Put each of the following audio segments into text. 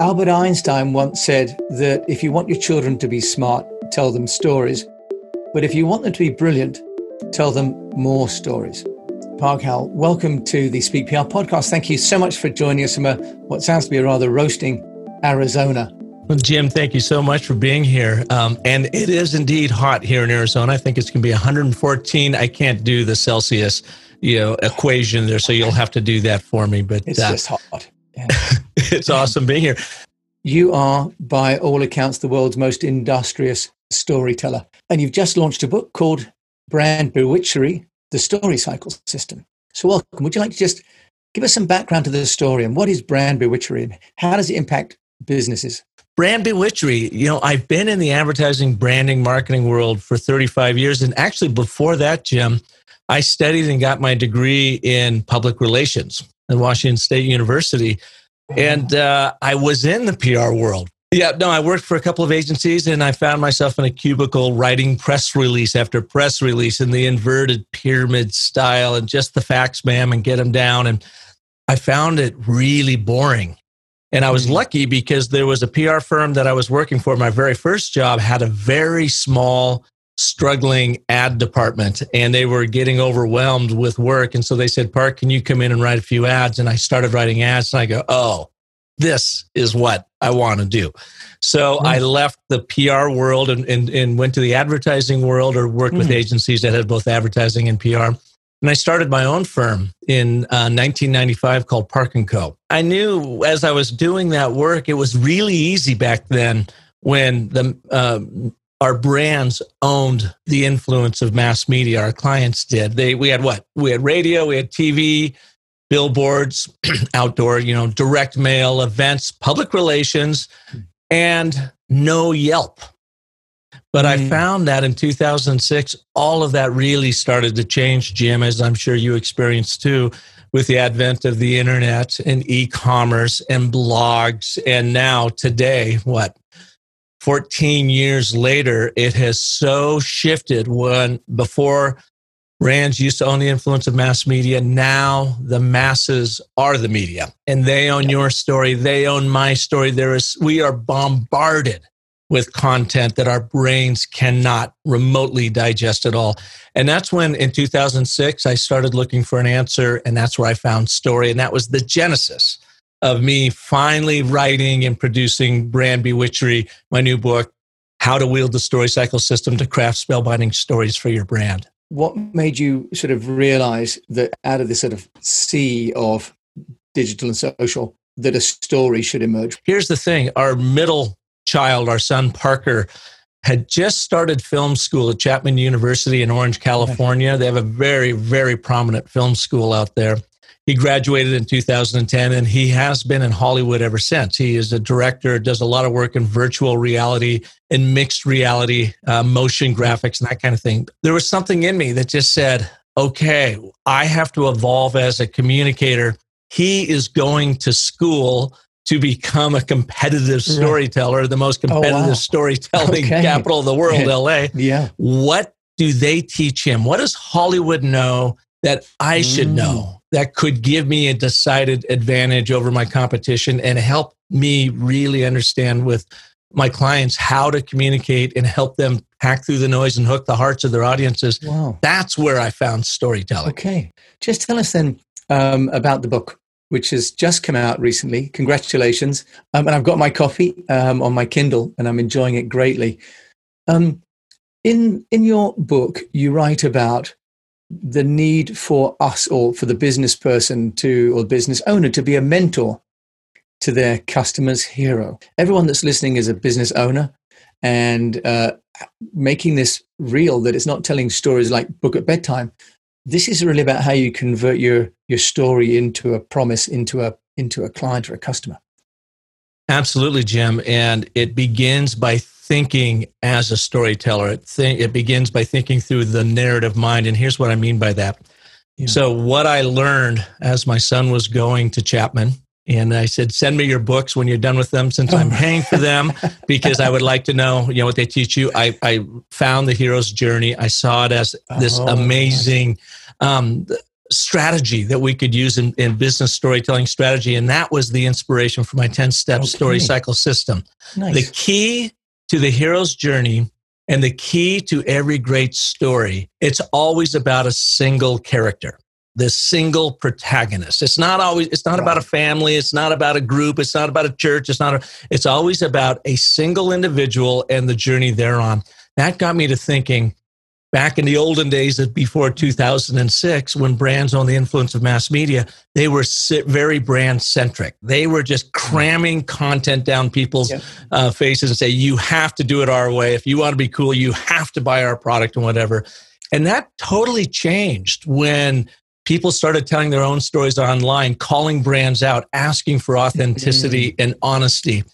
Albert Einstein once said that if you want your children to be smart, tell them stories. But if you want them to be brilliant, tell them more stories. Park Howell, welcome to the Speak PR podcast. Thank you so much for joining us from a, what sounds to be a rather roasting Arizona. Well, Jim, thank you so much for being here. Um, and it is indeed hot here in Arizona. I think it's going to be 114. I can't do the Celsius, you know, equation there, so you'll have to do that for me. But it's uh, just hot. Yeah. it's awesome being here. You are, by all accounts, the world's most industrious storyteller, and you've just launched a book called Brand Bewitchery: The Story Cycle System. So, welcome. Would you like to just give us some background to the story and what is brand bewitchery and how does it impact businesses? Brand bewitchery, you know, I've been in the advertising, branding, marketing world for 35 years. And actually, before that, Jim, I studied and got my degree in public relations at Washington State University. And uh, I was in the PR world. Yeah, no, I worked for a couple of agencies and I found myself in a cubicle writing press release after press release in the inverted pyramid style and just the facts, ma'am, and get them down. And I found it really boring. And I was mm-hmm. lucky because there was a PR firm that I was working for. My very first job had a very small, struggling ad department, and they were getting overwhelmed with work. And so they said, Park, can you come in and write a few ads? And I started writing ads, and I go, oh, this is what I want to do. So mm-hmm. I left the PR world and, and, and, went to the advertising world or worked mm-hmm. with agencies that had both advertising and PR. And I started my own firm in uh, 1995 called Park & Co. I knew as I was doing that work, it was really easy back then when the, uh, our brands owned the influence of mass media. Our clients did. They, we had what? We had radio, we had TV, billboards, outdoor, you know, direct mail, events, public relations, and no Yelp. But mm. I found that in 2006, all of that really started to change, Jim, as I'm sure you experienced too, with the advent of the internet and e commerce and blogs. And now, today, what? 14 years later, it has so shifted when before brands used to own the influence of mass media. Now the masses are the media and they own your story. They own my story. There is, we are bombarded with content that our brains cannot remotely digest at all. And that's when in 2006, I started looking for an answer. And that's where I found story. And that was the genesis of me finally writing and producing Brand Bewitchery, my new book, How to Wield the Story Cycle System to Craft Spellbinding Stories for Your Brand. What made you sort of realize that out of this sort of sea of digital and social, that a story should emerge? Here's the thing our middle child, our son Parker, had just started film school at Chapman University in Orange, California. They have a very, very prominent film school out there. He graduated in 2010 and he has been in Hollywood ever since. He is a director, does a lot of work in virtual reality and mixed reality, uh, motion graphics, and that kind of thing. There was something in me that just said, okay, I have to evolve as a communicator. He is going to school to become a competitive storyteller, the most competitive oh, wow. storytelling okay. capital of the world, LA. yeah. What do they teach him? What does Hollywood know that I should mm. know that could give me a decided advantage over my competition and help me really understand with my clients how to communicate and help them hack through the noise and hook the hearts of their audiences? Wow. That's where I found storytelling. Okay. Just tell us then um, about the book which has just come out recently. Congratulations. Um, and I've got my coffee um, on my Kindle and I'm enjoying it greatly. Um, in, in your book, you write about the need for us or for the business person to, or business owner to be a mentor to their customer's hero. Everyone that's listening is a business owner and uh, making this real that it's not telling stories like book at bedtime, this is really about how you convert your your story into a promise into a into a client or a customer absolutely jim and it begins by thinking as a storyteller it, it begins by thinking through the narrative mind and here's what i mean by that yeah. so what i learned as my son was going to chapman and I said, send me your books when you're done with them since I'm paying for them because I would like to know, you know, what they teach you. I, I found the hero's journey. I saw it as this oh, amazing, um, strategy that we could use in, in business storytelling strategy. And that was the inspiration for my 10 step okay. story cycle system. Nice. The key to the hero's journey and the key to every great story, it's always about a single character, the single protagonist. It's not always, it's not right. about a family. It's not about a group. It's not about a church. It's not, a, it's always about a single individual and the journey they're on. That got me to thinking, back in the olden days before 2006 when brands on the influence of mass media they were very brand centric they were just cramming content down people's yep. uh, faces and say you have to do it our way if you want to be cool you have to buy our product and whatever and that totally changed when people started telling their own stories online calling brands out asking for authenticity mm-hmm. and honesty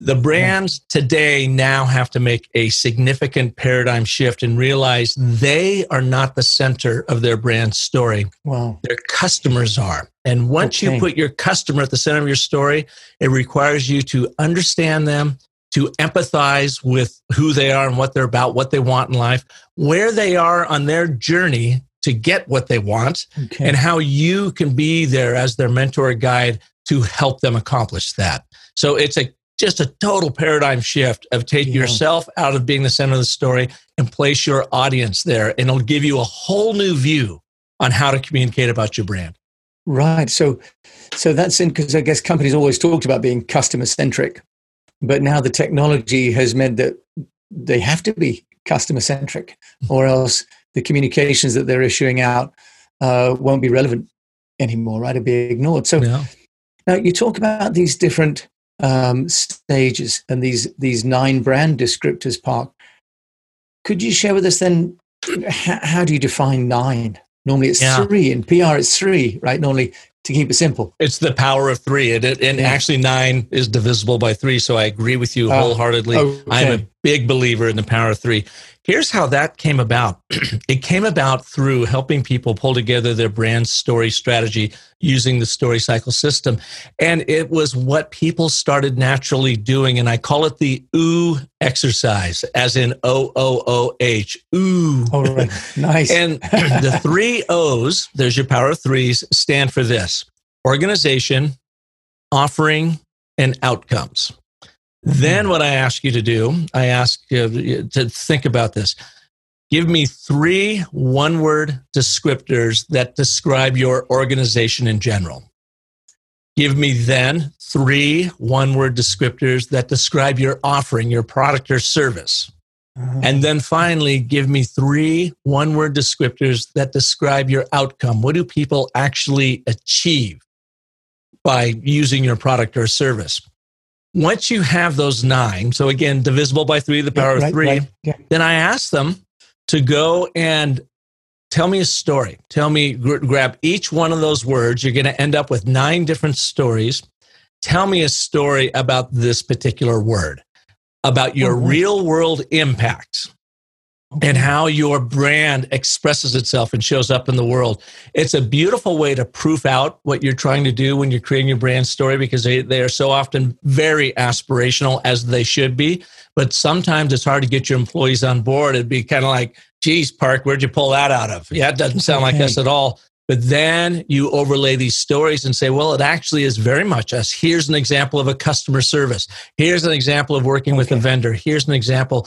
the brands today now have to make a significant paradigm shift and realize they are not the center of their brand story. Wow. Their customers are. And once okay. you put your customer at the center of your story, it requires you to understand them, to empathize with who they are and what they're about, what they want in life, where they are on their journey to get what they want, okay. and how you can be there as their mentor guide to help them accomplish that. So it's a just a total paradigm shift of taking yeah. yourself out of being the center of the story and place your audience there. And it'll give you a whole new view on how to communicate about your brand. Right. So, so that's in because I guess companies always talked about being customer centric, but now the technology has meant that they have to be customer centric, or else the communications that they're issuing out uh, won't be relevant anymore. Right, to be ignored. So, yeah. now you talk about these different um, stages and these these nine brand descriptors, Park. Could you share with us then how, how do you define nine? Normally it's yeah. three in PR. It's three, right? Normally to keep it simple. It's the power of three, and, and yeah. actually nine is divisible by three. So I agree with you oh. wholeheartedly. Oh, okay. I'm a big believer in the power of three. Here's how that came about. it came about through helping people pull together their brand story strategy using the story cycle system. And it was what people started naturally doing. And I call it the OOH exercise, as in O O O H. Ooh. All right. Nice. and the three O's, there's your power of threes, stand for this organization, offering, and outcomes. Then, what I ask you to do, I ask you to think about this. Give me three one word descriptors that describe your organization in general. Give me then three one word descriptors that describe your offering, your product or service. Uh-huh. And then finally, give me three one word descriptors that describe your outcome. What do people actually achieve by using your product or service? Once you have those nine, so again, divisible by three, the power yeah, right, of three, right, yeah. then I ask them to go and tell me a story. Tell me, gr- grab each one of those words. You're going to end up with nine different stories. Tell me a story about this particular word, about your oh, real world impact and how your brand expresses itself and shows up in the world. It's a beautiful way to proof out what you're trying to do when you're creating your brand story because they, they are so often very aspirational as they should be. But sometimes it's hard to get your employees on board. It'd be kind of like, geez, Park, where'd you pull that out of? Yeah, it doesn't sound like us at all. But then you overlay these stories and say, well, it actually is very much us. Here's an example of a customer service. Here's an example of working with a vendor. Here's an example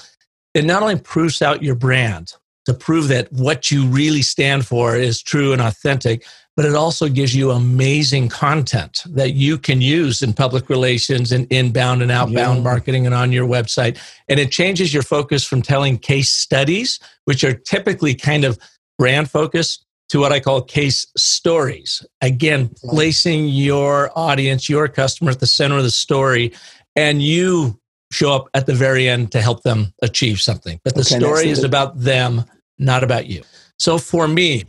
it not only proves out your brand to prove that what you really stand for is true and authentic, but it also gives you amazing content that you can use in public relations and inbound and outbound yeah. marketing and on your website. And it changes your focus from telling case studies, which are typically kind of brand focused, to what I call case stories. Again, placing your audience, your customer at the center of the story, and you show up at the very end to help them achieve something. But the okay, story is about them, not about you. So for me,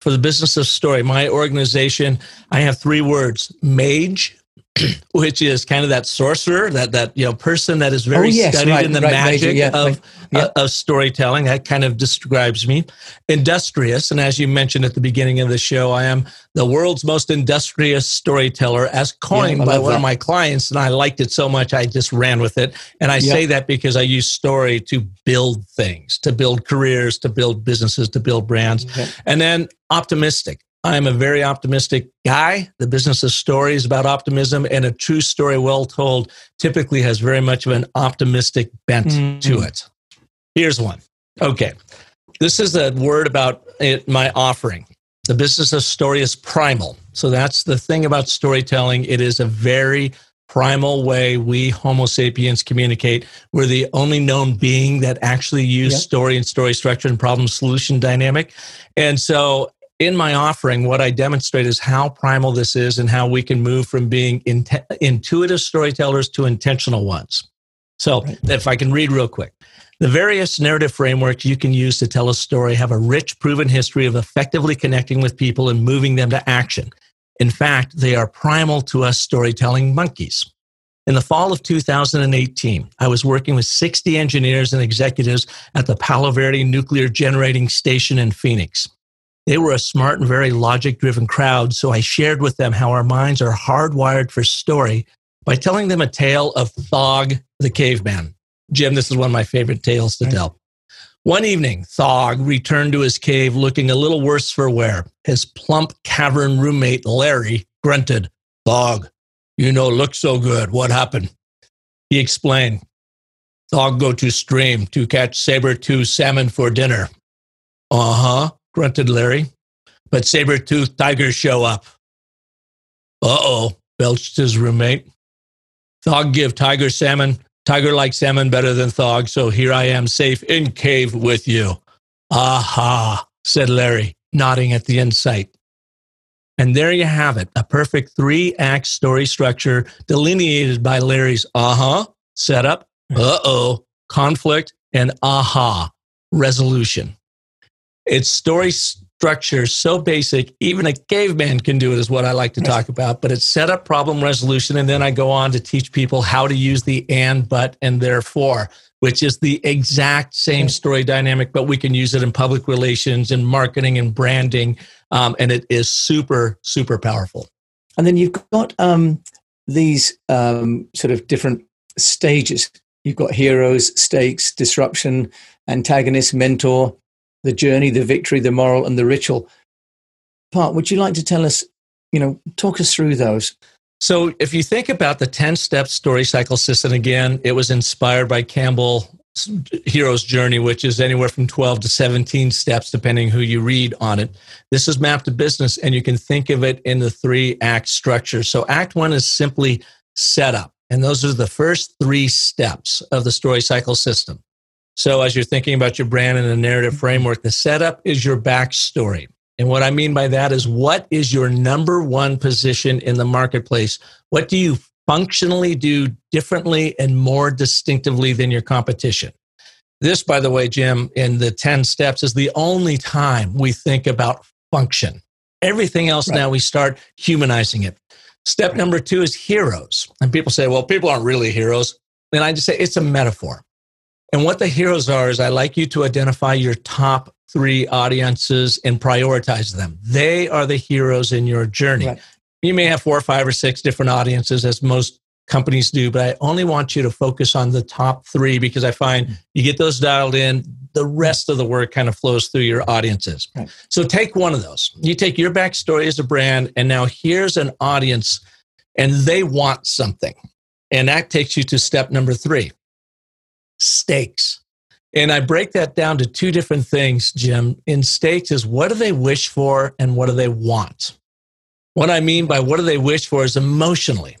for the business of story, my organization, I have three words mage, which is kind of that sorcerer, that that you know person that is very oh, yes, studied right, in the right, magic yeah, of yeah. uh, of storytelling. That kind of describes me. Industrious, and as you mentioned at the beginning of the show, I am the world's most industrious storyteller, as coined yeah, by one that. of my clients, and I liked it so much I just ran with it. And I say that because I use story to build things, to build careers, to build businesses, to build brands, and then optimistic I'm a very optimistic guy. The business of story is about optimism, and a true story, well told, typically has very much of an optimistic bent mm-hmm. to it. Here's one. Okay. This is a word about it, my offering. The business of story is primal. So that's the thing about storytelling. It is a very primal way we Homo sapiens communicate. We're the only known being that actually use yep. story and story structure and problem solution dynamic. And so in my offering, what I demonstrate is how primal this is and how we can move from being intuitive storytellers to intentional ones. So, right. if I can read real quick, the various narrative frameworks you can use to tell a story have a rich, proven history of effectively connecting with people and moving them to action. In fact, they are primal to us storytelling monkeys. In the fall of 2018, I was working with 60 engineers and executives at the Palo Verde Nuclear Generating Station in Phoenix. They were a smart and very logic driven crowd, so I shared with them how our minds are hardwired for story by telling them a tale of Thog the caveman. Jim, this is one of my favorite tales to tell. One evening, Thog returned to his cave looking a little worse for wear. His plump cavern roommate, Larry, grunted, Thog, you know, look so good. What happened? He explained, Thog go to stream to catch saber-tooth salmon for dinner. Uh huh grunted Larry. But saber-toothed tigers show up. Uh-oh, belched his roommate. Thog give tiger salmon. Tiger like salmon better than Thog, so here I am safe in cave with you. Aha, said Larry, nodding at the insight. And there you have it, a perfect three act story structure delineated by Larry's aha, setup, uh oh, conflict, and aha, resolution. It's story structure so basic, even a caveman can do it, is what I like to talk about. But it's set up problem resolution. And then I go on to teach people how to use the and, but, and therefore, which is the exact same story dynamic, but we can use it in public relations and marketing and branding. Um, and it is super, super powerful. And then you've got um, these um, sort of different stages. You've got heroes, stakes, disruption, antagonist, mentor, the journey, the victory, the moral, and the ritual. Park, would you like to tell us, you know, talk us through those? So, if you think about the 10 step story cycle system, again, it was inspired by Campbell hero's journey, which is anywhere from 12 to 17 steps, depending who you read on it. This is mapped to business, and you can think of it in the three act structure. So, act one is simply setup, and those are the first three steps of the story cycle system. So, as you're thinking about your brand and the narrative mm-hmm. framework, the setup is your backstory. And what I mean by that is what is your number one position in the marketplace? What do you functionally do differently and more distinctively than your competition? This, by the way, Jim, in the 10 steps is the only time we think about function. Everything else right. now we start humanizing it. Step number two is heroes. And people say, well, people aren't really heroes. And I just say it's a metaphor. And what the heroes are is I like you to identify your top three audiences and prioritize them. They are the heroes in your journey. Right. You may have four or five or six different audiences, as most companies do, but I only want you to focus on the top three because I find mm. you get those dialed in, the rest of the work kind of flows through your audiences. Right. So take one of those. You take your backstory as a brand, and now here's an audience, and they want something. And that takes you to step number three stakes. And I break that down to two different things, Jim. In stakes is what do they wish for and what do they want? What I mean by what do they wish for is emotionally.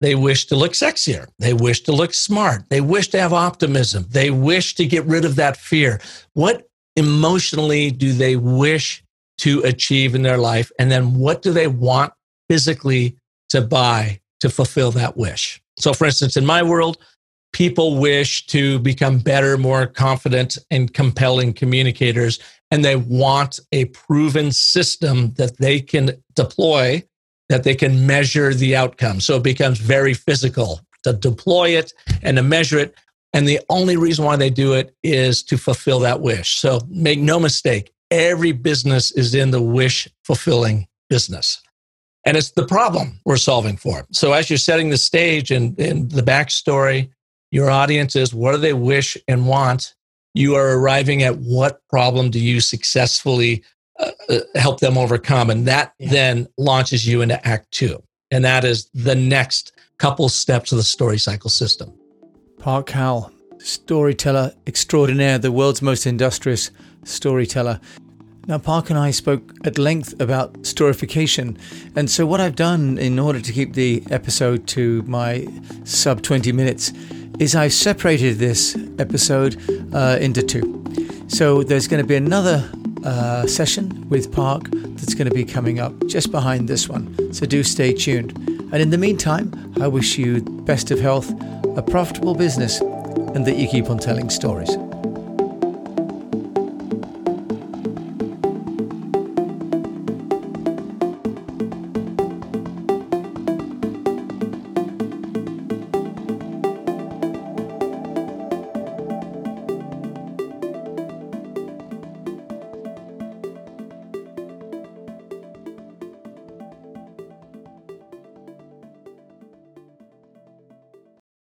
They wish to look sexier. They wish to look smart. They wish to have optimism. They wish to get rid of that fear. What emotionally do they wish to achieve in their life? And then what do they want physically to buy to fulfill that wish? So, for instance, in my world, people wish to become better, more confident, and compelling communicators, and they want a proven system that they can deploy, that they can measure the outcome. So it becomes very physical to deploy it and to measure it. And the only reason why they do it is to fulfill that wish. So make no mistake, every business is in the wish fulfilling business. And it's the problem we're solving for. So as you're setting the stage and, and the backstory your audience is what do they wish and want? You are arriving at what problem do you successfully uh, uh, help them overcome. And that yeah. then launches you into Act Two. And that is the next couple steps of the story cycle system. Park Howell, storyteller extraordinaire, the world's most industrious storyteller. Now, Park and I spoke at length about storification. And so, what I've done in order to keep the episode to my sub 20 minutes is I've separated this episode uh, into two. So, there's going to be another uh, session with Park that's going to be coming up just behind this one. So, do stay tuned. And in the meantime, I wish you best of health, a profitable business, and that you keep on telling stories.